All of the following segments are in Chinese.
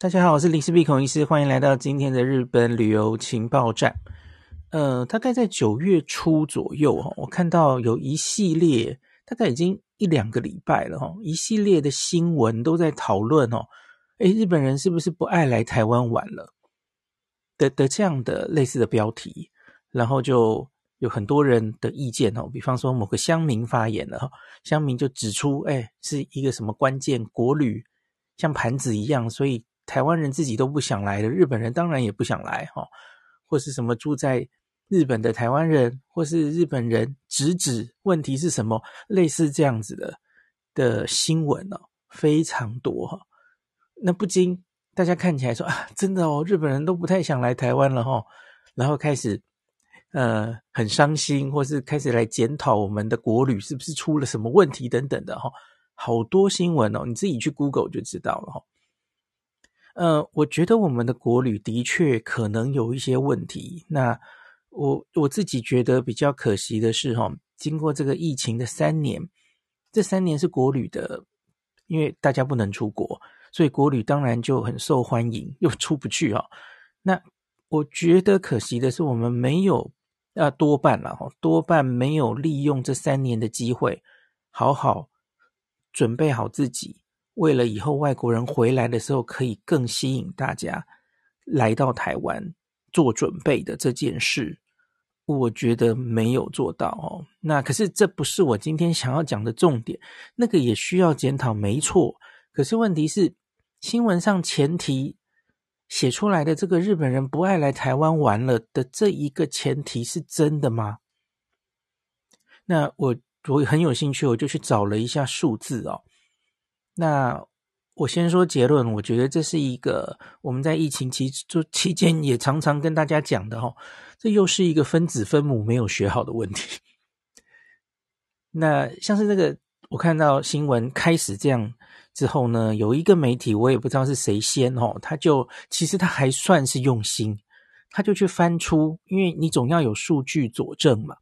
大家好，我是林氏璧孔医师，欢迎来到今天的日本旅游情报站。呃，大概在九月初左右哈，我看到有一系列，大概已经一两个礼拜了哈，一系列的新闻都在讨论哦，诶，日本人是不是不爱来台湾玩了的的这样的类似的标题，然后就有很多人的意见哦，比方说某个乡民发言了哈，乡民就指出，诶，是一个什么关键国旅像盘子一样，所以。台湾人自己都不想来的，日本人当然也不想来哈，或是什么住在日本的台湾人，或是日本人直指问题是什么，类似这样子的的新闻哦，非常多哈。那不禁大家看起来说啊，真的哦，日本人都不太想来台湾了哈，然后开始呃很伤心，或是开始来检讨我们的国旅是不是出了什么问题等等的哈，好多新闻哦，你自己去 Google 就知道了哈。呃，我觉得我们的国旅的确可能有一些问题。那我我自己觉得比较可惜的是，哈，经过这个疫情的三年，这三年是国旅的，因为大家不能出国，所以国旅当然就很受欢迎，又出不去啊。那我觉得可惜的是，我们没有，啊，多半了哈，多半没有利用这三年的机会，好好准备好自己。为了以后外国人回来的时候可以更吸引大家来到台湾做准备的这件事，我觉得没有做到哦。那可是这不是我今天想要讲的重点，那个也需要检讨，没错。可是问题是，新闻上前提写出来的这个日本人不爱来台湾玩了的这一个前提是真的吗？那我我很有兴趣，我就去找了一下数字哦。那我先说结论，我觉得这是一个我们在疫情期就期间也常常跟大家讲的哈，这又是一个分子分母没有学好的问题。那像是这个，我看到新闻开始这样之后呢，有一个媒体我也不知道是谁先哦，他就其实他还算是用心，他就去翻出，因为你总要有数据佐证嘛，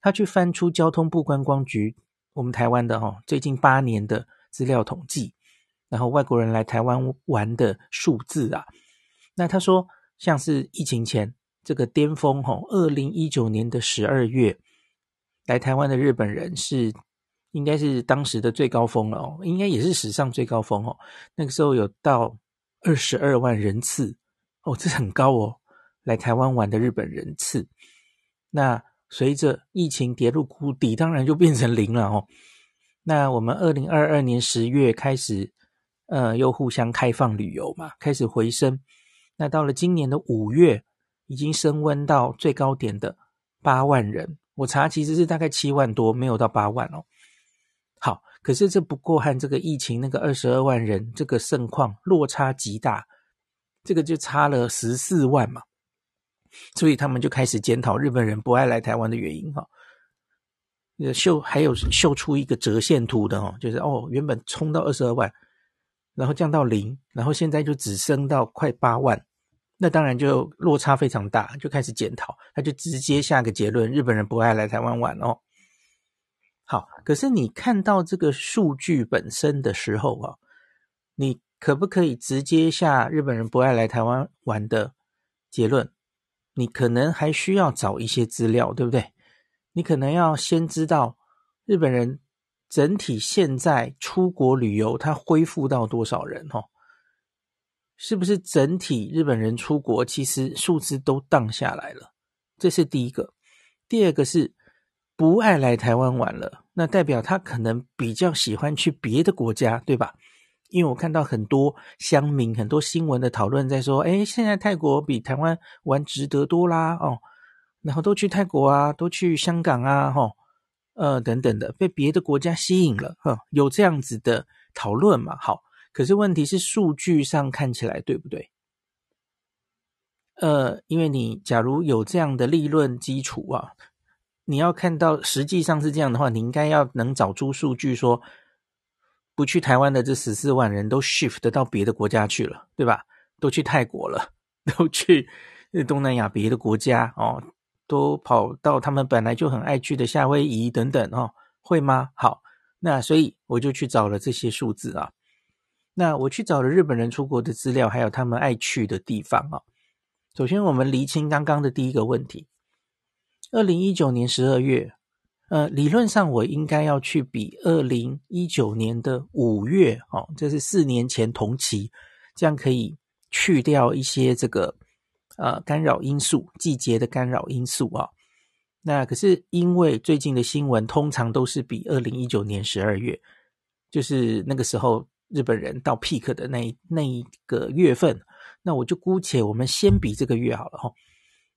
他去翻出交通部观光局我们台湾的哈最近八年的。资料统计，然后外国人来台湾玩的数字啊，那他说，像是疫情前这个巅峰吼，二零一九年的十二月来台湾的日本人是应该是当时的最高峰了哦，应该也是史上最高峰哦。那个时候有到二十二万人次哦，这很高哦，来台湾玩的日本人次。那随着疫情跌入谷底，当然就变成零了哦。那我们二零二二年十月开始，呃，又互相开放旅游嘛，开始回升。那到了今年的五月，已经升温到最高点的八万人。我查其实是大概七万多，没有到八万哦。好，可是这不过和这个疫情那个二十二万人这个盛况落差极大，这个就差了十四万嘛。所以他们就开始检讨日本人不爱来台湾的原因哈。秀还有秀出一个折线图的哦，就是哦，原本冲到二十二万，然后降到零，然后现在就只升到快八万，那当然就落差非常大，就开始检讨，他就直接下个结论：日本人不爱来台湾玩哦。好，可是你看到这个数据本身的时候啊，你可不可以直接下日本人不爱来台湾玩的结论？你可能还需要找一些资料，对不对？你可能要先知道日本人整体现在出国旅游，他恢复到多少人？哦，是不是整体日本人出国其实数字都降下来了？这是第一个。第二个是不爱来台湾玩了，那代表他可能比较喜欢去别的国家，对吧？因为我看到很多乡民、很多新闻的讨论在说，诶，现在泰国比台湾玩值得多啦，哦。然后都去泰国啊，都去香港啊，吼，呃，等等的，被别的国家吸引了，哈，有这样子的讨论嘛？好，可是问题是数据上看起来对不对？呃，因为你假如有这样的理论基础啊，你要看到实际上是这样的话，你应该要能找出数据说，不去台湾的这十四万人都 shift 得到别的国家去了，对吧？都去泰国了，都去东南亚别的国家哦。都跑到他们本来就很爱去的夏威夷等等哦，会吗？好，那所以我就去找了这些数字啊。那我去找了日本人出国的资料，还有他们爱去的地方啊。首先，我们厘清刚刚的第一个问题：二零一九年十二月，呃，理论上我应该要去比二零一九年的五月，哦，这是四年前同期，这样可以去掉一些这个呃干扰因素，季节的干扰因素啊。那可是因为最近的新闻通常都是比二零一九年十二月，就是那个时候日本人到 peak 的那那一个月份。那我就姑且我们先比这个月好了哈。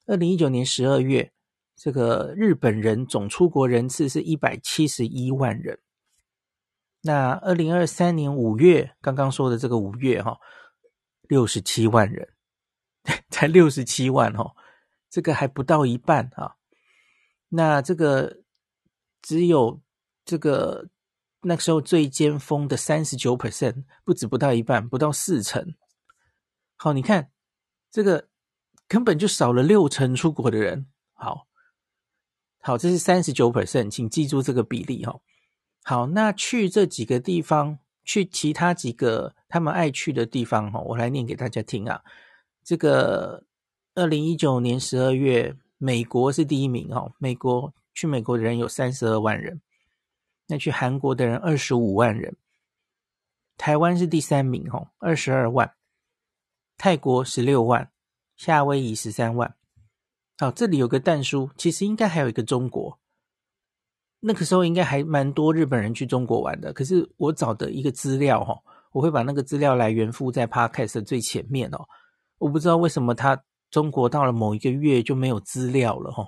二零一九年十二月，这个日本人总出国人次是一百七十一万人。那二零二三年五月，刚刚说的这个五月哈，六十七万人，才六十七万哈，这个还不到一半啊。那这个只有这个那时候最尖峰的三十九 percent，不止不到一半，不到四成。好，你看这个根本就少了六成出国的人。好，好，这是三十九 percent，请记住这个比例哈。好，那去这几个地方，去其他几个他们爱去的地方哈，我来念给大家听啊。这个二零一九年十二月，美国是第一名哦，美国去美国的人有三十二万人，那去韩国的人二十五万人，台湾是第三名哦，二十二万。泰国十六万，夏威夷十三万。好，这里有个蛋叔，其实应该还有一个中国。那个时候应该还蛮多日本人去中国玩的。可是我找的一个资料哈，我会把那个资料来源附在 Podcast 的最前面哦。我不知道为什么他中国到了某一个月就没有资料了哈，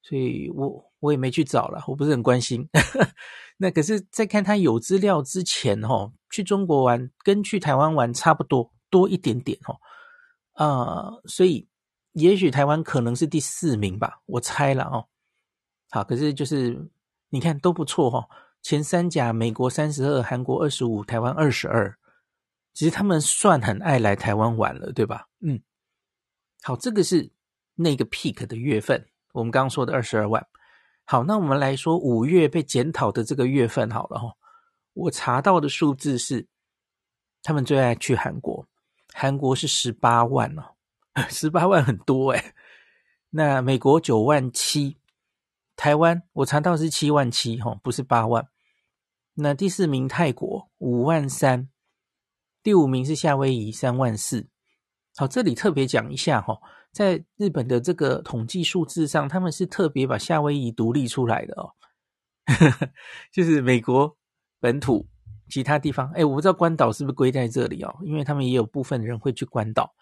所以我我也没去找了，我不是很关心。那可是，在看他有资料之前哈，去中国玩跟去台湾玩差不多，多一点点哈。啊、所以也许台湾可能是第四名吧，我猜了哦。好，可是就是你看都不错哈、前三甲美国三十二，韩国二十五，台湾二十二，其实他们算很爱来台湾玩了，对吧？嗯，好，这个是那个 peak 的月份，我们刚刚说的二十二万。好，那我们来说五月被检讨的这个月份好了哈、哦，我查到的数字是他们最爱去韩国。韩国是十八万哦，十八万很多诶。那美国九万七，台湾我查到是七万七哈，不是八万。那第四名泰国五万三，第五名是夏威夷三万四。好，这里特别讲一下哈，在日本的这个统计数字上，他们是特别把夏威夷独立出来的哦，就是美国本土。其他地方，哎，我不知道关岛是不是归在这里哦，因为他们也有部分人会去关岛。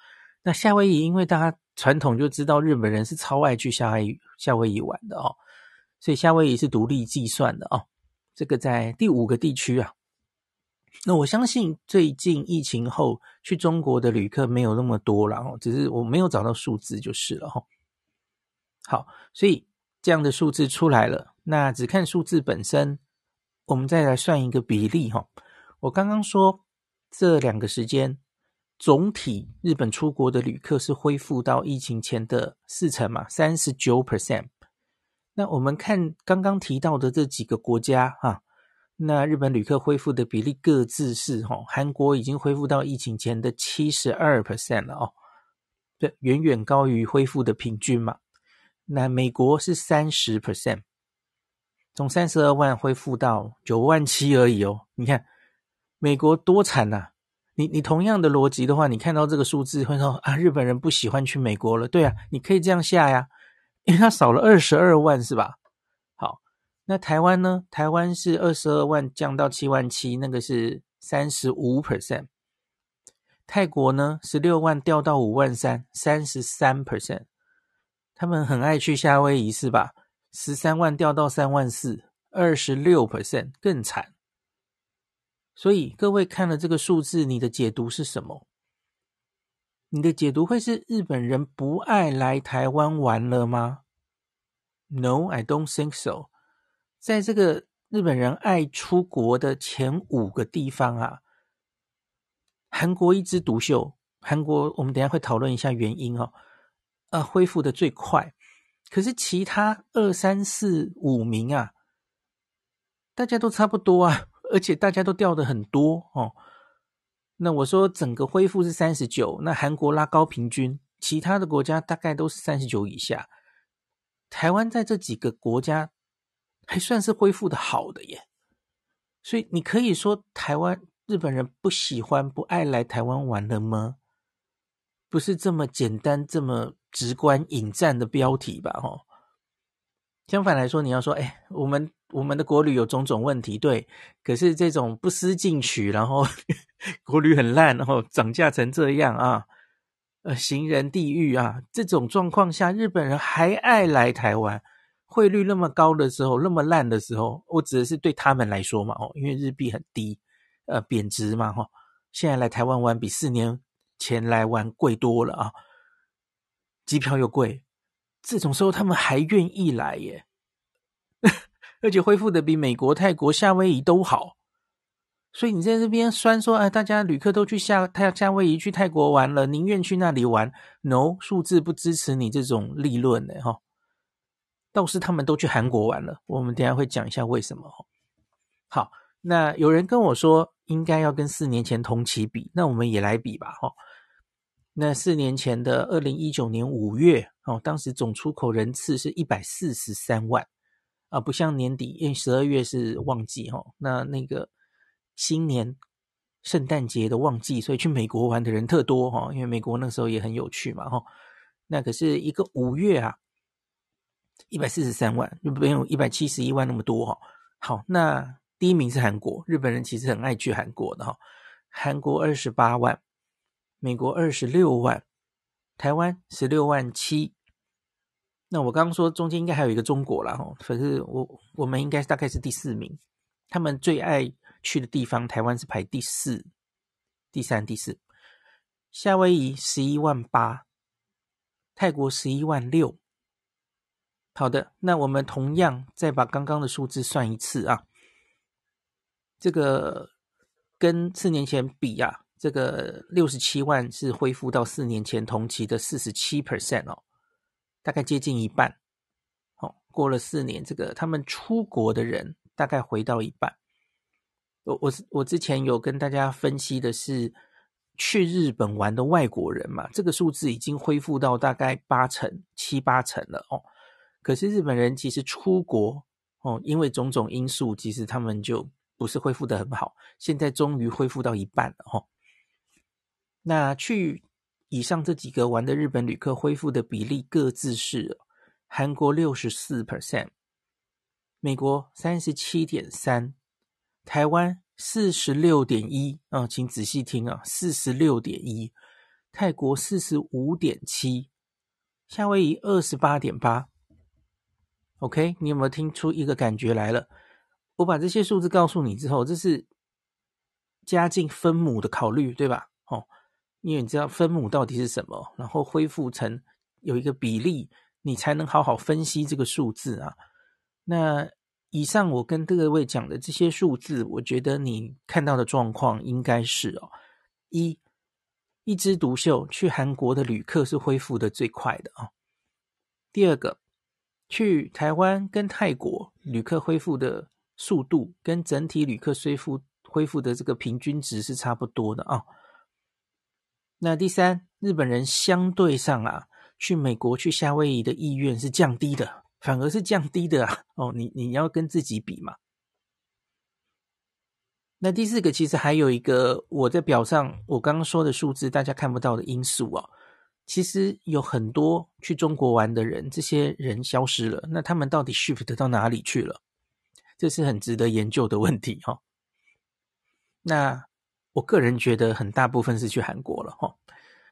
那夏威夷，因为大家传统就知道日本人是超爱去夏威夷夏威夷玩的哦，所以夏威夷是独立计算的哦。这个在第五个地区啊。那我相信最近疫情后去中国的旅客没有那么多了哦，只是我没有找到数字就是了哈。好，所以这样的数字出来了，那只看数字本身。我们再来算一个比例哈，我刚刚说这两个时间总体日本出国的旅客是恢复到疫情前的四成嘛，三十九 percent。那我们看刚刚提到的这几个国家哈，那日本旅客恢复的比例各自是哈，韩国已经恢复到疫情前的七十二 percent 了哦，对，远远高于恢复的平均嘛。那美国是三十 percent。从三十二万恢复到九万七而已哦，你看美国多惨呐！你你同样的逻辑的话，你看到这个数字会说啊，日本人不喜欢去美国了。对啊，你可以这样下呀，因为他少了二十二万是吧？那台湾呢？台湾是二十二万降到七万七，那个是三十五 percent。泰国呢，十六万掉到五万三，三十三 percent。他们很爱去夏威夷是吧？十三万掉到三万四，二十六 percent 更惨。所以各位看了这个数字，你的解读是什么？你的解读会是日本人不爱来台湾玩了吗？No, I don't think so。在这个日本人爱出国的前五个地方啊，韩国一枝独秀。韩国我们等下会讨论一下原因哦。啊，恢复的最快。可是其他二三四五名啊，大家都差不多啊，而且大家都掉的很多哦。那我说整个恢复是三十九，那韩国拉高平均，其他的国家大概都是三十九以下。台湾在这几个国家还算是恢复的好的耶，所以你可以说台湾日本人不喜欢、不爱来台湾玩了吗？不是这么简单、这么直观引战的标题吧？哈。相反来说，你要说，哎，我们我们的国旅有种种问题，对，可是这种不思进取，然后 国旅很烂，然后涨价成这样啊，呃，行人地狱啊，这种状况下，日本人还爱来台湾，汇率那么高的时候，那么烂的时候，我指的是对他们来说嘛，哦，因为日币很低，呃，贬值嘛，哈，现在来台湾玩比四年前来玩贵多了啊，机票又贵。这种时候他们还愿意来耶，而且恢复的比美国、泰国、夏威夷都好，所以你在这边酸说，哎，大家旅客都去夏泰夏威夷、去泰国玩了，宁愿去那里玩。No，数字不支持你这种立论的哈。倒是他们都去韩国玩了，我们等下会讲一下为什么。好，那有人跟我说应该要跟四年前同期比，那我们也来比吧，哈。那四年前的二零一九年五月哦，当时总出口人次是一百四十三万啊，不像年底，因为十二月是旺季哈。那那个新年圣诞节的旺季，所以去美国玩的人特多哈，因为美国那时候也很有趣嘛哈。那可是一个五月啊，一百四十三万，就没有一百七十一万那么多哈。好，那第一名是韩国，日本人其实很爱去韩国的哈，韩国二十八万。美国二十六万，台湾十六万七。那我刚刚说中间应该还有一个中国啦，哈，可是我我们应该大概是第四名。他们最爱去的地方，台湾是排第四、第三、第四。夏威夷十一万八，泰国十一万六。好的，那我们同样再把刚刚的数字算一次啊。这个跟四年前比呀、啊。这个六十七万是恢复到四年前同期的四十七 percent 哦，大概接近一半。哦，过了四年，这个他们出国的人大概回到一半。我我我之前有跟大家分析的是去日本玩的外国人嘛，这个数字已经恢复到大概八成七八成了哦。可是日本人其实出国哦，因为种种因素，其实他们就不是恢复的很好。现在终于恢复到一半了哦。那去以上这几个玩的日本旅客恢复的比例各自是：韩国六十四 percent，美国三十七点三，台湾四十六点一啊，请仔细听啊，四十六点一，泰国四十五点七，夏威夷二十八点八。OK，你有没有听出一个感觉来了？我把这些数字告诉你之后，这是加进分母的考虑，对吧？哦。因为你知道分母到底是什么，然后恢复成有一个比例，你才能好好分析这个数字啊。那以上我跟各位讲的这些数字，我觉得你看到的状况应该是哦，一一枝独秀，去韩国的旅客是恢复的最快的啊。第二个，去台湾跟泰国旅客恢复的速度，跟整体旅客恢复恢复的这个平均值是差不多的啊。那第三，日本人相对上啊，去美国、去夏威夷的意愿是降低的，反而是降低的啊。哦，你你要跟自己比嘛。那第四个，其实还有一个我在表上我刚刚说的数字，大家看不到的因素啊。其实有很多去中国玩的人，这些人消失了，那他们到底 shift 到哪里去了？这是很值得研究的问题哈。那。我个人觉得很大部分是去韩国了哈。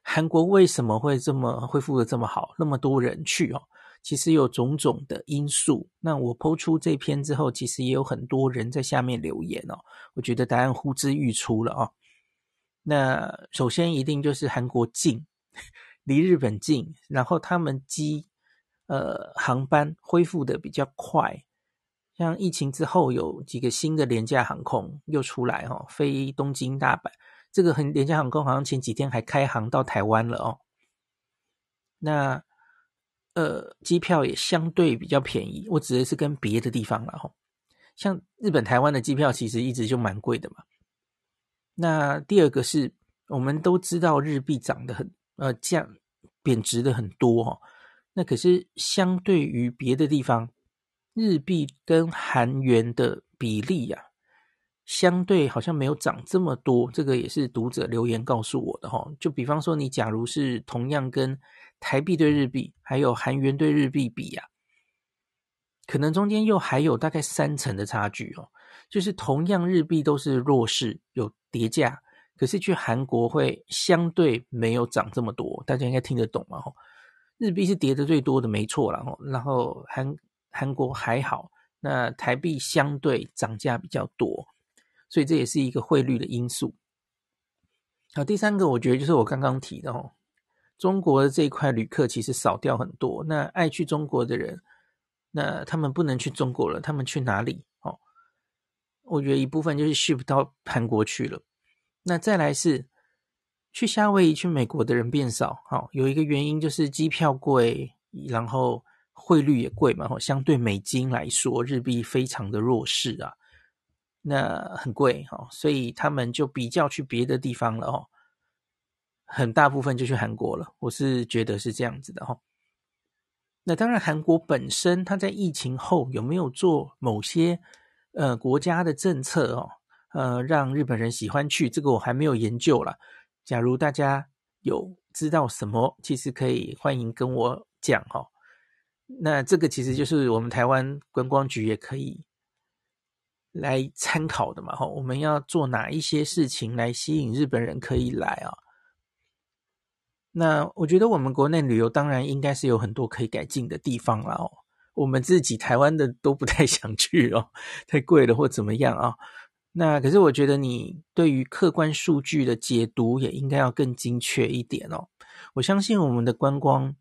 韩国为什么会这么恢复的这么好，那么多人去哦？其实有种种的因素。那我抛出这篇之后，其实也有很多人在下面留言哦。我觉得答案呼之欲出了哦。那首先一定就是韩国近，离日本近，然后他们机呃航班恢复的比较快。像疫情之后有几个新的廉价航空又出来哦，飞东京、大阪，这个很廉价航空好像前几天还开航到台湾了哦。那呃，机票也相对比较便宜，我指的是跟别的地方了哈。像日本、台湾的机票其实一直就蛮贵的嘛。那第二个是，我们都知道日币涨得很呃降贬值的很多哦。那可是相对于别的地方，日币跟韩元的比例呀、啊，相对好像没有涨这么多。这个也是读者留言告诉我的哈、哦。就比方说，你假如是同样跟台币对日币，还有韩元对日币比呀、啊，可能中间又还有大概三成的差距哦。就是同样日币都是弱势，有跌价，可是去韩国会相对没有涨这么多，大家应该听得懂嘛？吼，日币是跌的最多的，没错啦，然后韩韩国还好，那台币相对涨价比较多，所以这也是一个汇率的因素。好，第三个我觉得就是我刚刚提的哦，中国的这一块旅客其实少掉很多，那爱去中国的人，那他们不能去中国了，他们去哪里？哦我觉得一部分就是 shift 到韩国去了，那再来是去夏威夷、去美国的人变少。好，有一个原因就是机票贵，然后汇率也贵嘛。相对美金来说，日币非常的弱势啊，那很贵哈，所以他们就比较去别的地方了哦。很大部分就去韩国了，我是觉得是这样子的哈。那当然，韩国本身它在疫情后有没有做某些？呃，国家的政策哦，呃，让日本人喜欢去，这个我还没有研究啦。假如大家有知道什么，其实可以欢迎跟我讲哦。那这个其实就是我们台湾观光局也可以来参考的嘛。哈，我们要做哪一些事情来吸引日本人可以来啊？那我觉得我们国内旅游当然应该是有很多可以改进的地方了哦。我们自己台湾的都不太想去哦，太贵了或怎么样啊？那可是我觉得你对于客观数据的解读也应该要更精确一点哦。我相信我们的观光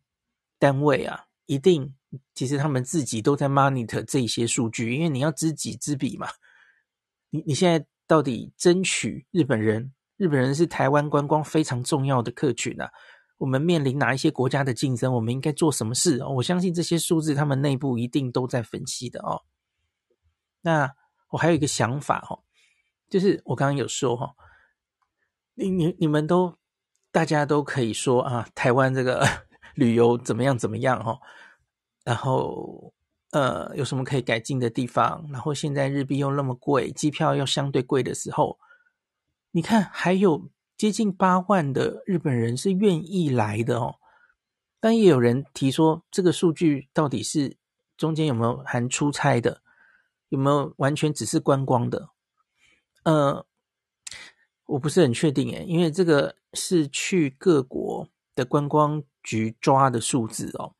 单位啊，一定其实他们自己都在 monitor 这些数据，因为你要知己知彼嘛。你你现在到底争取日本人？日本人是台湾观光非常重要的客群啊。我们面临哪一些国家的竞争？我们应该做什么事？我相信这些数字，他们内部一定都在分析的哦。那我还有一个想法哦，就是我刚刚有说哈，你你你们都大家都可以说啊，台湾这个 旅游怎么样怎么样哈，然后呃有什么可以改进的地方？然后现在日币又那么贵，机票又相对贵的时候，你看还有。接近八万的日本人是愿意来的哦，但也有人提说，这个数据到底是中间有没有含出差的，有没有完全只是观光的？呃，我不是很确定诶，因为这个是去各国的观光局抓的数字哦，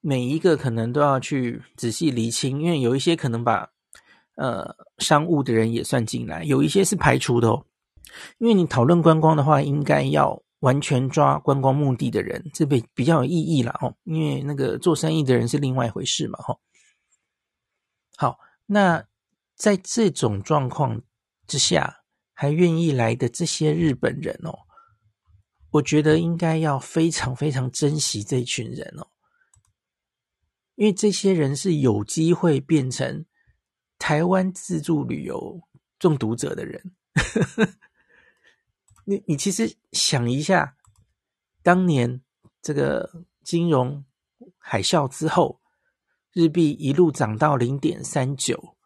每一个可能都要去仔细厘清，因为有一些可能把呃商务的人也算进来，有一些是排除的哦。因为你讨论观光的话，应该要完全抓观光目的的人，这比比较有意义啦哦。因为那个做生意的人是另外一回事嘛哈。好，那在这种状况之下，还愿意来的这些日本人哦，我觉得应该要非常非常珍惜这群人哦，因为这些人是有机会变成台湾自助旅游中毒者的人。你你其实想一下，当年这个金融海啸之后，日币一路涨到零点三九、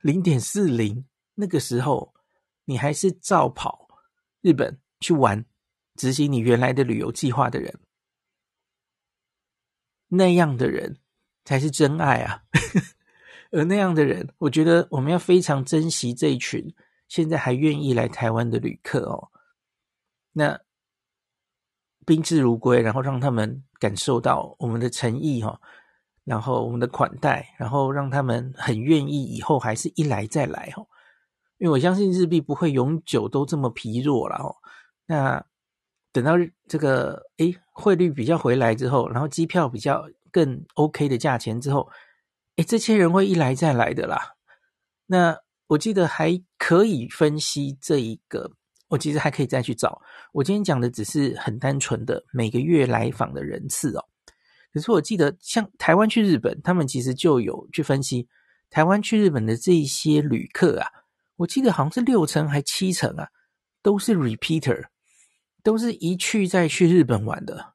零点四零，那个时候你还是照跑日本去玩，执行你原来的旅游计划的人，那样的人才是真爱啊！而那样的人，我觉得我们要非常珍惜这一群现在还愿意来台湾的旅客哦。那宾至如归，然后让他们感受到我们的诚意哈，然后我们的款待，然后让他们很愿意以后还是一来再来哈，因为我相信日币不会永久都这么疲弱了哦。那等到这个诶汇率比较回来之后，然后机票比较更 OK 的价钱之后，诶这些人会一来再来的啦。那我记得还可以分析这一个。我其实还可以再去找，我今天讲的只是很单纯的每个月来访的人次哦。可是我记得，像台湾去日本，他们其实就有去分析台湾去日本的这一些旅客啊。我记得好像是六成还七成啊，都是 repeater，都是一去再去日本玩的，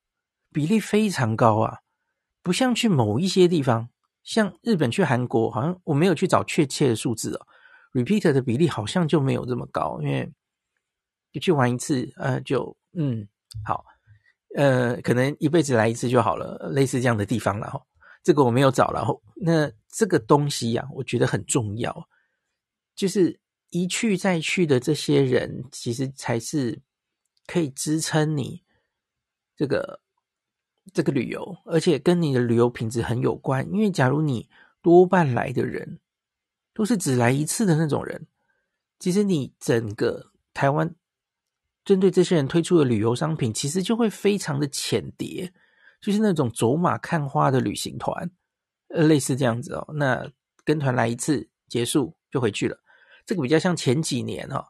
比例非常高啊，不像去某一些地方，像日本去韩国，好像我没有去找确切的数字哦，repeater 的比例好像就没有这么高，因为就去玩一次，呃，就嗯好，呃，可能一辈子来一次就好了，类似这样的地方了哈。这个我没有找，然后那这个东西呀、啊，我觉得很重要，就是一去再去的这些人，其实才是可以支撑你这个这个旅游，而且跟你的旅游品质很有关。因为假如你多半来的人都是只来一次的那种人，其实你整个台湾针对这些人推出的旅游商品，其实就会非常的浅碟。就是那种走马看花的旅行团，呃，类似这样子哦。那跟团来一次结束就回去了，这个比较像前几年哈、哦，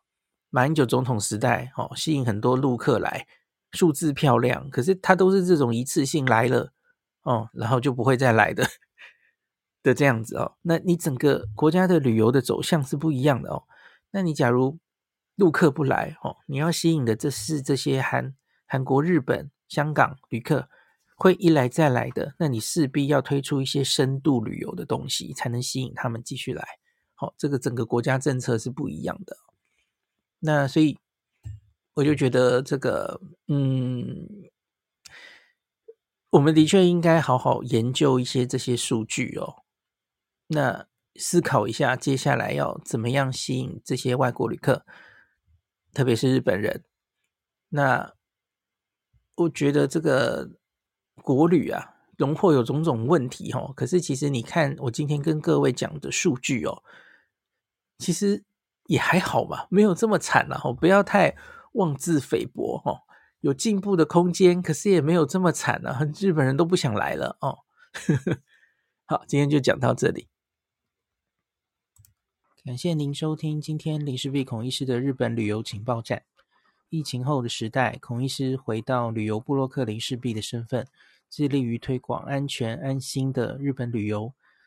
马英九总统时代哦，吸引很多陆客来，数字漂亮，可是他都是这种一次性来了哦，然后就不会再来的的这样子哦。那你整个国家的旅游的走向是不一样的哦。那你假如陆客不来哦，你要吸引的这是这些韩韩国、日本、香港旅客。会一来再来的，那你势必要推出一些深度旅游的东西，才能吸引他们继续来。好，这个整个国家政策是不一样的。那所以我就觉得这个，嗯，我们的确应该好好研究一些这些数据哦。那思考一下，接下来要怎么样吸引这些外国旅客，特别是日本人。那我觉得这个。国旅啊，荣获有种种问题哦。可是其实你看，我今天跟各位讲的数据哦，其实也还好吧，没有这么惨了哦。不要太妄自菲薄哦，有进步的空间，可是也没有这么惨了。日本人都不想来了哦。好，今天就讲到这里，感谢您收听今天林氏璧孔医师的日本旅游情报站。疫情后的时代，孔医师回到旅游部落客林氏璧的身份。致力于推广安全安心的日本旅游，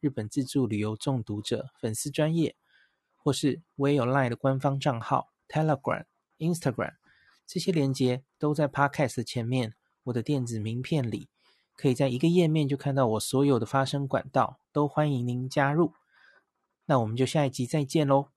日本自助旅游中毒者粉丝专业，或是我也有 LINE 的官方账号 Telegram、Instagram，这些连接都在 Podcast 前面，我的电子名片里，可以在一个页面就看到我所有的发声管道，都欢迎您加入。那我们就下一集再见喽。